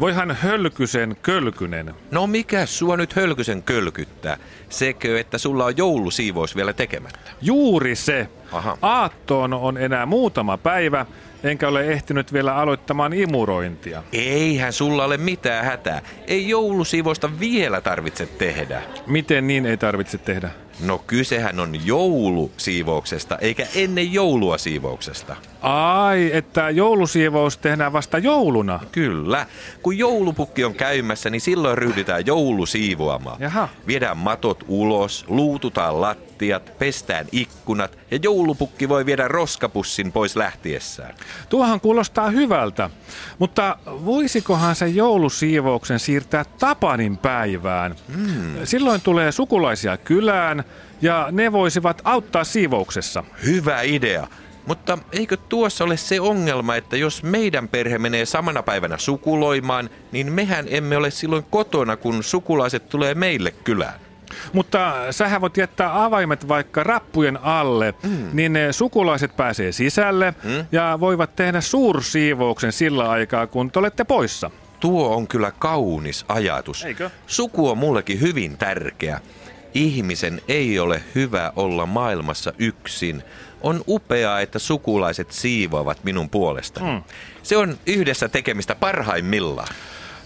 Voihan hölkysen kölkynen. No mikä sua nyt hölkysen kölkyttää? Sekö, että sulla on joulusiivous vielä tekemättä? Juuri se. Aha. Aattoon on enää muutama päivä, enkä ole ehtinyt vielä aloittamaan imurointia. Eihän sulla ole mitään hätää. Ei joulusiivousta vielä tarvitse tehdä. Miten niin ei tarvitse tehdä? No kysehän on joulusiivouksesta, eikä ennen joulua siivouksesta. Ai, että joulusiivous tehdään vasta jouluna. Kyllä. Kun joulupukki on käymässä, niin silloin ryhdytään joulusiivoamaan. Jaha. Viedään matot ulos, luututaan lattiat, pestään ikkunat ja joulupukki voi viedä roskapussin pois lähtiessään. Tuohan kuulostaa hyvältä, mutta voisikohan se joulusiivouksen siirtää Tapanin päivään? Hmm. Silloin tulee sukulaisia kylään ja ne voisivat auttaa siivouksessa. Hyvä idea. Mutta eikö tuossa ole se ongelma, että jos meidän perhe menee samana päivänä sukuloimaan, niin mehän emme ole silloin kotona, kun sukulaiset tulee meille kylään. Mutta sähän voit jättää avaimet vaikka rappujen alle, mm. niin ne sukulaiset pääsee sisälle mm. ja voivat tehdä suursiivouksen sillä aikaa, kun te olette poissa. Tuo on kyllä kaunis ajatus. Eikö? Suku on mullekin hyvin tärkeä. Ihmisen ei ole hyvä olla maailmassa yksin. On upeaa, että sukulaiset siivoavat minun puolestani. Mm. Se on yhdessä tekemistä parhaimmillaan.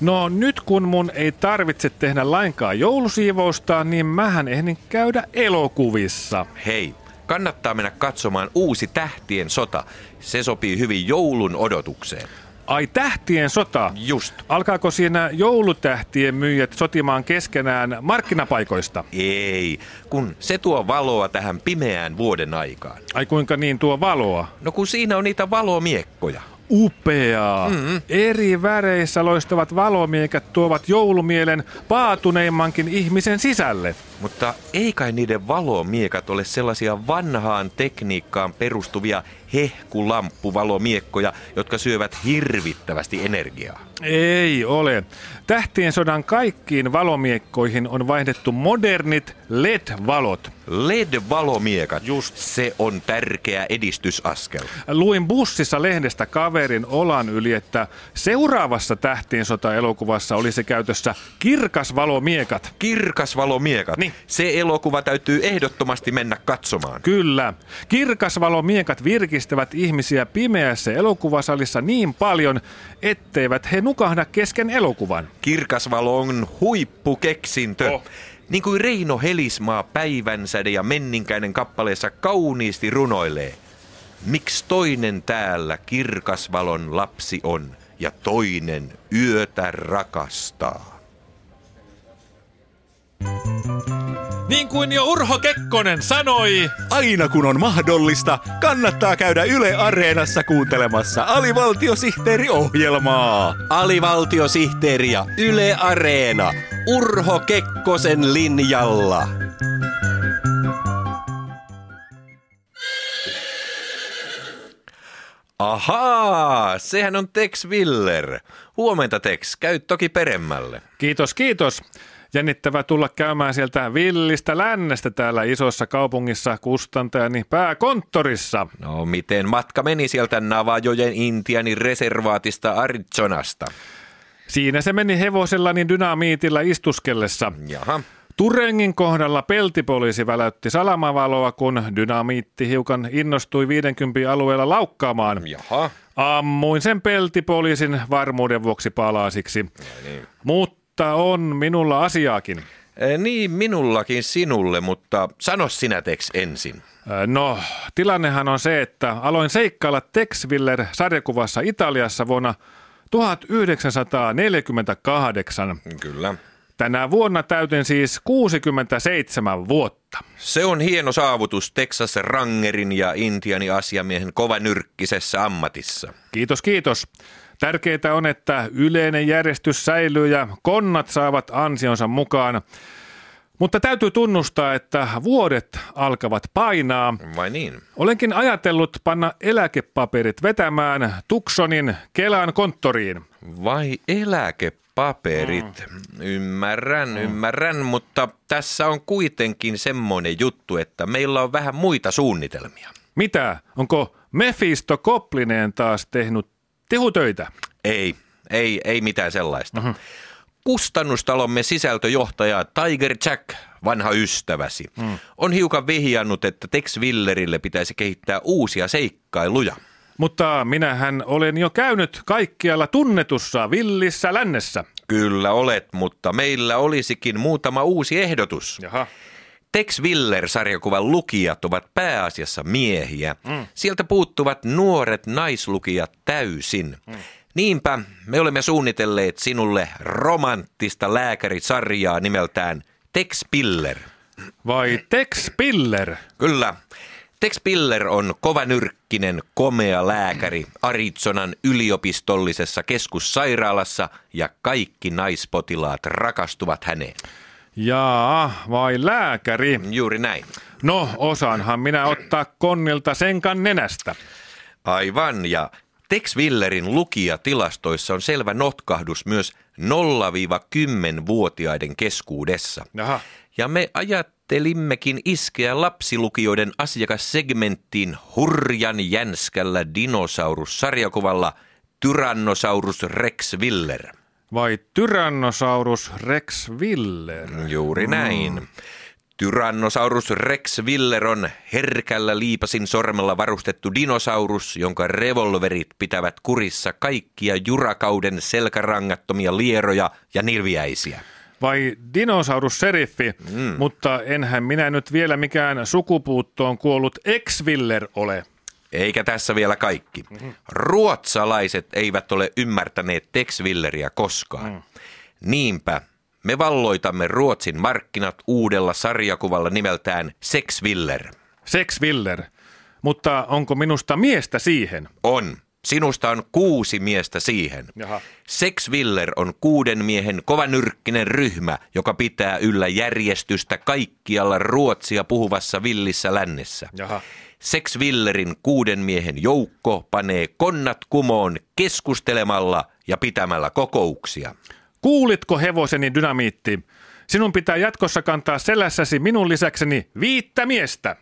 No nyt kun mun ei tarvitse tehdä lainkaan joulusiivousta, niin mähän ehdin käydä elokuvissa. Hei, kannattaa mennä katsomaan uusi Tähtien sota. Se sopii hyvin joulun odotukseen. Ai tähtien sota. Just. Alkaako siinä joulutähtien myyjät sotimaan keskenään markkinapaikoista? Ei, kun se tuo valoa tähän pimeään vuoden aikaan. Ai kuinka niin tuo valoa? No kun siinä on niitä valomiekkoja. Upeaa. Mm-hmm. Eri väreissä loistavat valomiekat tuovat joulumielen paatuneimmankin ihmisen sisälle. Mutta ei kai niiden valomiekat ole sellaisia vanhaan tekniikkaan perustuvia hehkulamppuvalomiekkoja, jotka syövät hirvittävästi energiaa. Ei ole. Tähtien sodan kaikkiin valomiekkoihin on vaihdettu modernit LED-valot. LED-valomiekat, just se on tärkeä edistysaskel. Luin bussissa lehdestä kaverin olan yli, että seuraavassa Tähtien sota-elokuvassa olisi käytössä kirkas valomiekat. Kirkas valomiekat. Niin. Se elokuva täytyy ehdottomasti mennä katsomaan. Kyllä. Kirkasvalomiekat virkistävät ihmisiä pimeässä elokuvasalissa niin paljon, etteivät he nukahda kesken elokuvan. Kirkasvalo on huippukeksintö. Oh. Niin kuin Reino Helismaa päivänsäde ja menninkäinen kappaleessa kauniisti runoilee. Miksi toinen täällä kirkasvalon lapsi on ja toinen yötä rakastaa? Niin kuin jo Urho Kekkonen sanoi, Aina kun on mahdollista, kannattaa käydä Yle Areenassa kuuntelemassa alivaltiosihteeriohjelmaa. Alivaltiosihteeri ja Yle Areena. Urho Kekkosen linjalla. Ahaa, sehän on Tex Willer. Huomenta Tex, käy toki peremmälle. kiitos kiitos. Jännittävää tulla käymään sieltä villistä lännestä täällä isossa kaupungissa kustantajani pääkonttorissa. No miten matka meni sieltä Navajojen Intianin reservaatista Arizonasta? Siinä se meni hevosellani dynamiitilla istuskellessa. Jaha. Turengin kohdalla peltipoliisi väläytti salamavaloa, kun dynamiitti hiukan innostui 50 alueella laukkaamaan. Jaha. Ammuin sen peltipoliisin varmuuden vuoksi palasiksi. niin. Mutta on minulla asiaakin. Niin minullakin sinulle, mutta sano sinä Tex ensin. No, tilannehan on se, että aloin seikkailla Tex sarjakuvassa Italiassa vuonna 1948. Kyllä. Tänä vuonna täytin siis 67 vuotta. Se on hieno saavutus Texas Rangerin ja Intiani asiamiehen kovanyrkkisessä ammatissa. Kiitos, kiitos. Tärkeää on, että yleinen järjestys säilyy ja konnat saavat ansionsa mukaan. Mutta täytyy tunnustaa, että vuodet alkavat painaa. Vai niin? Olenkin ajatellut panna eläkepaperit vetämään Tuksonin Kelan konttoriin. Vai eläkepaperit? Mm. Ymmärrän, mm. ymmärrän, mutta tässä on kuitenkin semmoinen juttu, että meillä on vähän muita suunnitelmia. Mitä? Onko Mephisto Koplineen taas tehnyt tehutöitä? Ei, ei, ei mitään sellaista. Mm-hmm. Kustannustalomme sisältöjohtaja Tiger Jack, vanha ystäväsi, mm. on hiukan vihjannut, että Tex Willerille pitäisi kehittää uusia seikkailuja. Mutta minähän olen jo käynyt kaikkialla tunnetussa villissä lännessä. Kyllä olet, mutta meillä olisikin muutama uusi ehdotus. Jaha. Tex Willer-sarjakuvan lukijat ovat pääasiassa miehiä. Mm. Sieltä puuttuvat nuoret naislukijat täysin. Mm. Niinpä me olemme suunnitelleet sinulle romanttista lääkärisarjaa nimeltään Tex Piller. Vai Tex Piller? Kyllä. Tex Piller on kovanyrkkinen, komea lääkäri Arizonan yliopistollisessa keskussairaalassa ja kaikki naispotilaat rakastuvat häneen. Jaa, vai lääkäri? Juuri näin. No, osaanhan minä ottaa konnilta senkan nenästä. Aivan, ja Tex Willerin lukijatilastoissa on selvä notkahdus myös 0-10-vuotiaiden keskuudessa. Jaha. Ja me ajattelimmekin iskeä lapsilukijoiden asiakassegmenttiin hurjan jänskällä dinosaurussarjakuvalla Tyrannosaurus Rex Willer. Vai Tyrannosaurus Rex Willer? Juuri näin. Mm. Tyrannosaurus Rex Willer on herkällä liipasin sormella varustettu dinosaurus, jonka revolverit pitävät kurissa kaikkia jurakauden selkärangattomia lieroja ja nilviäisiä. Vai dinosaurusseriffi, mm. mutta enhän minä nyt vielä mikään sukupuuttoon kuollut ex-Willer ole. Eikä tässä vielä kaikki. Mm-hmm. Ruotsalaiset eivät ole ymmärtäneet Tex Willeria koskaan. Mm. Niinpä me valloitamme Ruotsin markkinat uudella sarjakuvalla nimeltään Sex Willer. Sex Willer. Mutta onko minusta miestä siihen? On. Sinusta on kuusi miestä siihen. Jaha. Sex Willer on kuuden miehen kovanyrkkinen ryhmä, joka pitää yllä järjestystä kaikkialla Ruotsia puhuvassa villissä lännessä. Jaha. Sex Willerin kuuden miehen joukko panee konnat kumoon keskustelemalla ja pitämällä kokouksia. Kuulitko hevoseni dynamiitti? Sinun pitää jatkossa kantaa selässäsi minun lisäkseni viittä miestä.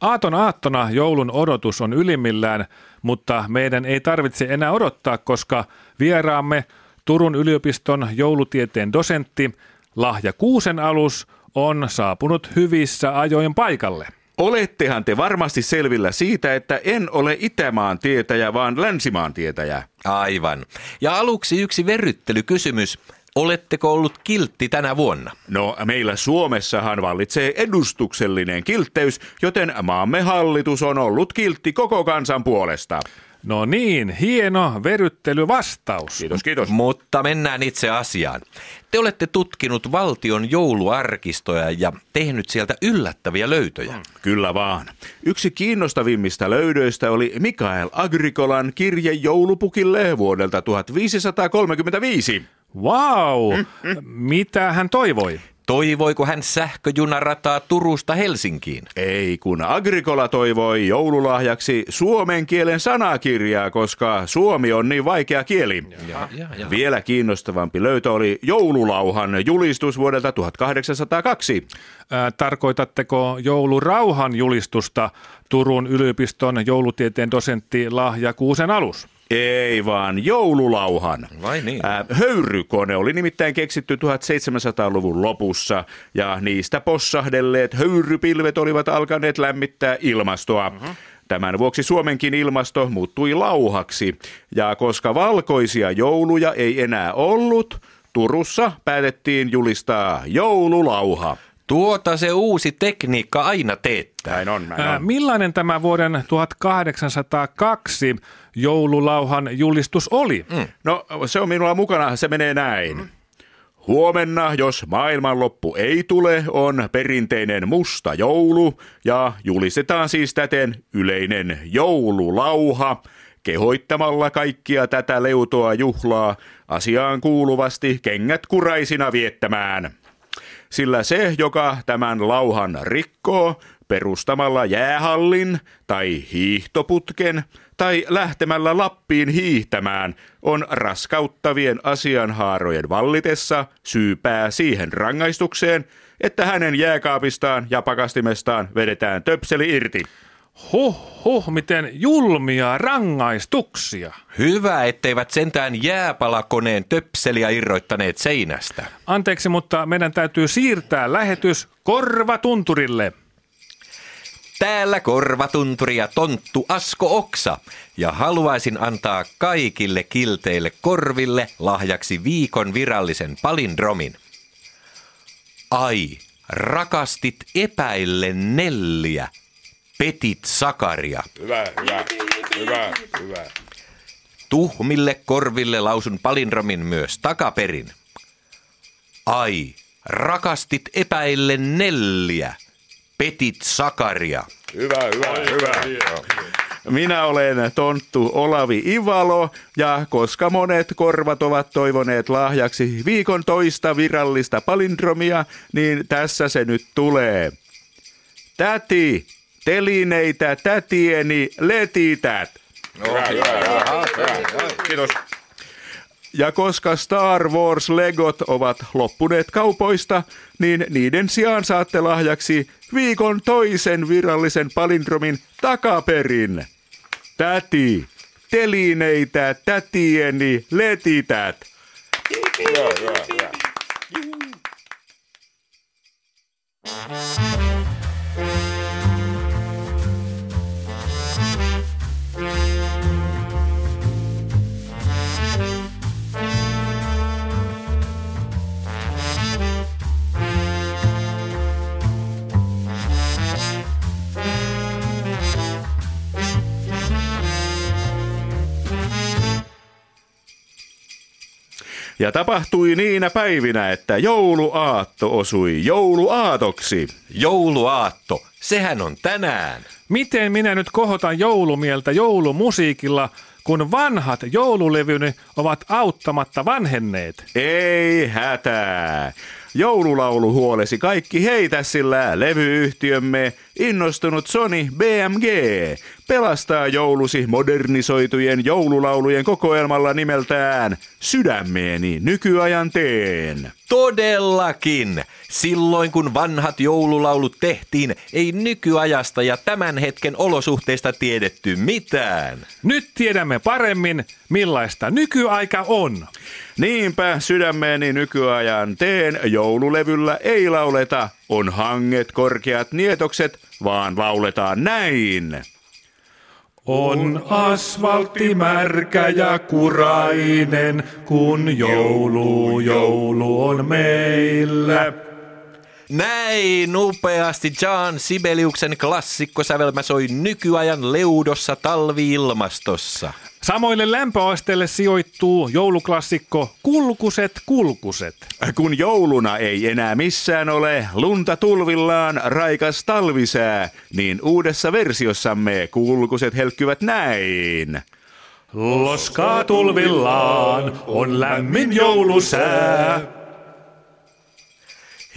Aaton aattona joulun odotus on ylimmillään, mutta meidän ei tarvitse enää odottaa, koska vieraamme Turun yliopiston joulutieteen dosentti Lahja Kuusen alus on saapunut hyvissä ajoin paikalle. Olettehan te varmasti selvillä siitä, että en ole Itämaan tietäjä, vaan Länsimaan tietäjä. Aivan. Ja aluksi yksi verryttelykysymys. Oletteko ollut kiltti tänä vuonna? No, meillä Suomessahan vallitsee edustuksellinen kiltteys, joten maamme hallitus on ollut kiltti koko kansan puolesta. No niin, hieno veryttelyvastaus. Kiitos, kiitos. Mutta mennään itse asiaan. Te olette tutkinut valtion jouluarkistoja ja tehnyt sieltä yllättäviä löytöjä. Kyllä vaan. Yksi kiinnostavimmista löydöistä oli Mikael Agrikolan kirje joulupukille vuodelta 1535. Wow! Mitä hän toivoi? Toivoiko hän sähköjunarataa Turusta Helsinkiin? Ei, kun Agrikola toivoi joululahjaksi suomen kielen sanakirjaa, koska suomi on niin vaikea kieli. Ja, ja, ja. Vielä kiinnostavampi löytö oli joululauhan julistus vuodelta 1802. Ää, tarkoitatteko joulurauhan julistusta Turun yliopiston joulutieteen dosentti Lahja Kuusen alus? Ei vaan joululauhan. Vai niin? Ää, höyrykone oli nimittäin keksitty 1700-luvun lopussa ja niistä possahdelleet höyrypilvet olivat alkaneet lämmittää ilmastoa. Mm-hmm. Tämän vuoksi Suomenkin ilmasto muuttui lauhaksi ja koska valkoisia jouluja ei enää ollut, Turussa päätettiin julistaa joululauha. Tuota se uusi tekniikka aina teettää. Näin on, näin Ää, on. millainen tämä vuoden 1802 joululauhan julistus oli? Mm. No se on minulla mukana, se menee näin. Huomenna, jos maailmanloppu ei tule, on perinteinen musta joulu ja julistetaan siis täten yleinen joululauha, kehoittamalla kaikkia tätä leutoa juhlaa asiaan kuuluvasti kengät kuraisina viettämään. Sillä se, joka tämän lauhan rikkoo, perustamalla jäähallin tai hiihtoputken tai lähtemällä Lappiin hiihtämään on raskauttavien asianhaarojen vallitessa syypää siihen rangaistukseen, että hänen jääkaapistaan ja pakastimestaan vedetään töpseli irti. Huh, huh, miten julmia rangaistuksia. Hyvä, etteivät sentään jääpalakoneen töpseliä irroittaneet seinästä. Anteeksi, mutta meidän täytyy siirtää lähetys Korvatunturille. Täällä korvatunturi ja tonttu Asko Oksa. Ja haluaisin antaa kaikille kilteille korville lahjaksi viikon virallisen palindromin. Ai, rakastit epäille Nelliä. Petit Sakaria. Hyvä, hyvä, hyvä, hyvä. Tuhmille korville lausun palindromin myös takaperin. Ai, rakastit epäille Nelliä. Petit Sakaria. Hyvä, hyvä, hyvä. Minä olen tonttu Olavi Ivalo ja koska monet korvat ovat toivoneet lahjaksi viikon toista virallista palindromia, niin tässä se nyt tulee. Täti, telineitä tätieni letität. Hyvä, hyvä, hyvä. Kiitos. Ja koska Star Wars Legot ovat loppuneet kaupoista, niin niiden sijaan saatte lahjaksi viikon toisen virallisen palindromin takaperin. Täti, telineitä tätieni letität. Hyvä, Ja tapahtui niinä päivinä, että jouluaatto osui jouluaatoksi. Jouluaatto, sehän on tänään. Miten minä nyt kohotan joulumieltä joulumusiikilla, kun vanhat joululevyni ovat auttamatta vanhenneet? Ei hätää. Joululaulu huolesi kaikki heitä, sillä levyyhtiömme innostunut Sony BMG pelastaa joulusi modernisoitujen joululaulujen kokoelmalla nimeltään Sydämeeni nykyajan teen. Todellakin! Silloin kun vanhat joululaulut tehtiin, ei nykyajasta ja tämän hetken olosuhteista tiedetty mitään. Nyt tiedämme paremmin, millaista nykyaika on. Niinpä sydämeeni nykyajan teen joululevyllä ei lauleta on hanget korkeat nietokset, vaan lauletaan näin. On asfaltti märkä ja kurainen, kun joulu, joulu on meillä. Näin upeasti John Sibeliuksen klassikkosävelmä soi nykyajan leudossa talviilmastossa. Samoille lämpöasteille sijoittuu jouluklassikko Kulkuset kulkuset. Kun jouluna ei enää missään ole lunta tulvillaan raikas talvisää, niin uudessa versiossamme kulkuset helkkyvät näin. Loskaa tulvillaan on lämmin joulusää.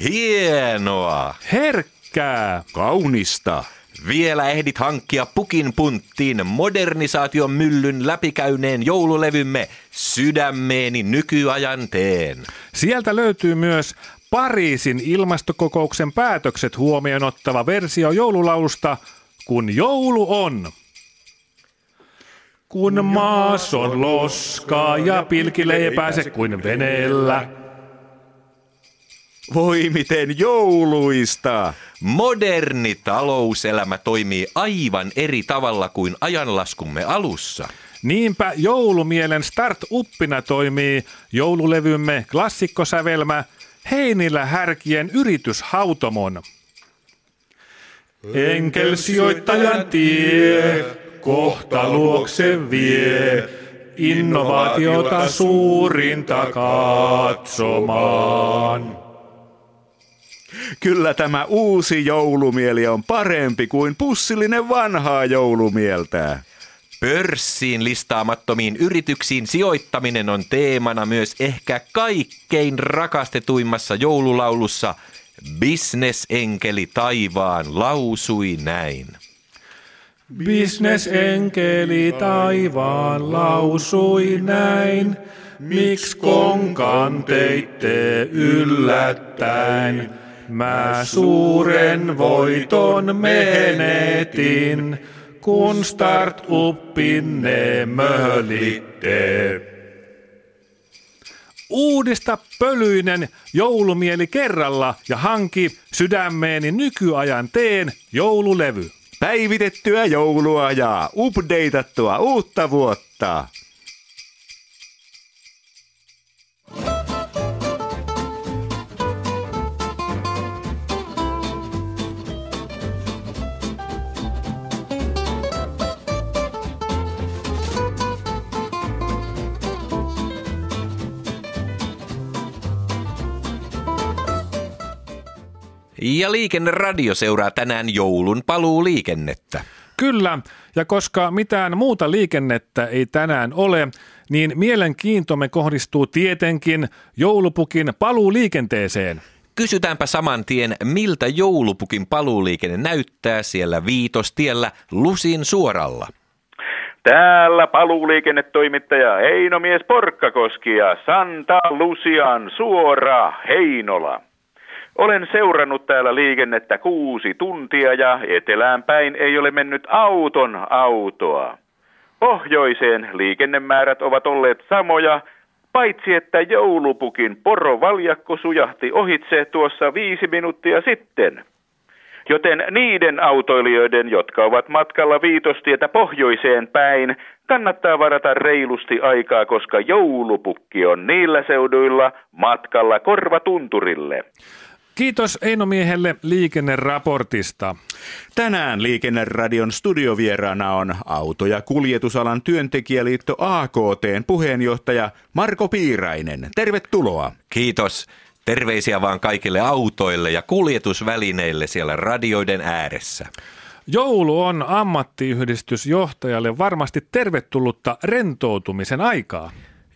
Hienoa! Herkkää. Kaunista. Vielä ehdit hankkia pukin punttiin modernisaation myllyn läpikäyneen joululevymme Sydämeeni nykyajan teen. Sieltä löytyy myös Pariisin ilmastokokouksen päätökset huomioon ottava versio joululaulusta Kun joulu on. Kun maas on loskaa ja pilkille ei pääse kuin veneellä. Voi miten jouluista! Moderni talouselämä toimii aivan eri tavalla kuin ajanlaskumme alussa. Niinpä joulumielen start-uppina toimii joululevymme klassikkosävelmä Heinillä härkien yrityshautomon. Enkelsijoittajan tie kohta luokse vie. innovaatiota suurinta katsomaan. Kyllä tämä uusi joulumieli on parempi kuin pussillinen vanhaa joulumieltä. Pörssiin listaamattomiin yrityksiin sijoittaminen on teemana myös ehkä kaikkein rakastetuimmassa joululaulussa Bisnesenkeli taivaan lausui näin. Bisnesenkeli taivaan lausui näin, miksi konkan teitte yllättäen. Mä suuren voiton menetin, kun startupinne möhlitte. Uudista pölyinen joulumieli kerralla ja hanki sydämeeni nykyajan teen joululevy. Päivitettyä joulua ja updateattua uutta vuotta. Ja liikenneradio seuraa tänään joulun paluuliikennettä. Kyllä, ja koska mitään muuta liikennettä ei tänään ole, niin mielenkiintomme kohdistuu tietenkin joulupukin paluuliikenteeseen. Kysytäänpä saman tien, miltä joulupukin paluuliikenne näyttää siellä Viitostiellä Lusin suoralla. Täällä paluuliikennetoimittaja Heinomies Porkkakoski ja Santa Lucian suora Heinola. Olen seurannut täällä liikennettä kuusi tuntia ja etelään päin ei ole mennyt auton autoa. Pohjoiseen liikennemäärät ovat olleet samoja, paitsi että joulupukin porovaljakko sujahti ohitse tuossa viisi minuuttia sitten. Joten niiden autoilijoiden, jotka ovat matkalla viitostietä pohjoiseen päin, kannattaa varata reilusti aikaa, koska joulupukki on niillä seuduilla matkalla korvatunturille. Kiitos Eino-miehelle liikenneraportista. Tänään Liikenneradion studiovieraana on auto- ja kuljetusalan työntekijäliitto AKTn puheenjohtaja Marko Piirainen. Tervetuloa. Kiitos. Terveisiä vaan kaikille autoille ja kuljetusvälineille siellä radioiden ääressä. Joulu on ammattiyhdistysjohtajalle varmasti tervetullutta rentoutumisen aikaa.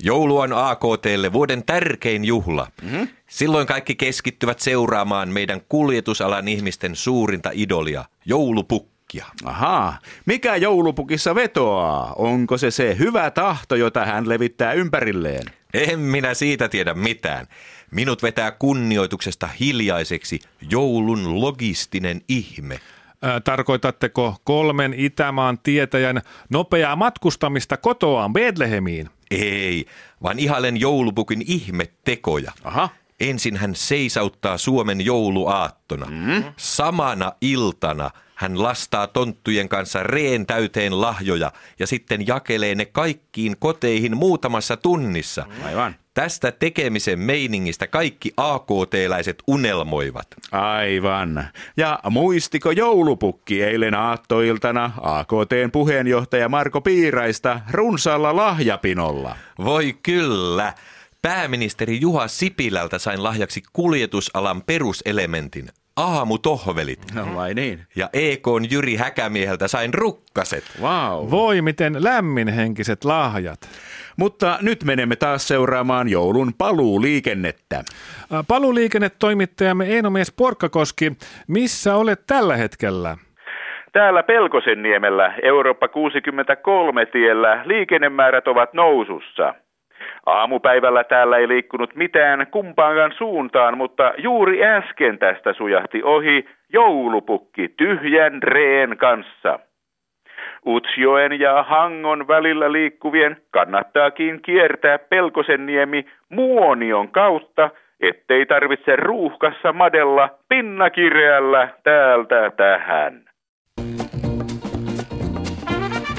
Joulu on AKTlle vuoden tärkein juhla. Mm-hmm. Silloin kaikki keskittyvät seuraamaan meidän kuljetusalan ihmisten suurinta idolia, joulupukkia. Ahaa, mikä joulupukissa vetoaa? Onko se se hyvä tahto, jota hän levittää ympärilleen? En minä siitä tiedä mitään. Minut vetää kunnioituksesta hiljaiseksi joulun logistinen ihme. Tarkoitatteko kolmen Itämaan tietäjän nopeaa matkustamista kotoaan Betlehemiin? Ei, vaan ihailen joulupukin ihmettekoja. Aha. Ensin hän seisauttaa Suomen jouluaattona. Mm. Samana iltana hän lastaa tonttujen kanssa reen täyteen lahjoja ja sitten jakelee ne kaikkiin koteihin muutamassa tunnissa. Aivan. Tästä tekemisen meiningistä kaikki AKT-läiset unelmoivat. Aivan. Ja muistiko joulupukki eilen aattoiltana AKTn puheenjohtaja Marko Piiraista runsaalla lahjapinolla? Voi kyllä. Pääministeri Juha Sipilältä sain lahjaksi kuljetusalan peruselementin, aamutohvelit. No vai niin? Ja EKn Jyri Häkämieheltä sain rukkaset. Wow. Voi miten lämminhenkiset lahjat. Mutta nyt menemme taas seuraamaan joulun paluuliikennettä. Paluuliikennetoimittajamme Einomies Porkkakoski, missä olet tällä hetkellä? Täällä Pelkosen niemellä Eurooppa 63 tiellä liikennemäärät ovat nousussa. Aamupäivällä täällä ei liikkunut mitään kumpaankaan suuntaan, mutta juuri äsken tästä sujahti ohi joulupukki tyhjän reen kanssa. Utsjoen ja Hangon välillä liikkuvien kannattaakin kiertää Pelkosen niemi Muonion kautta, ettei tarvitse ruuhkassa madella pinnakireällä täältä tähän.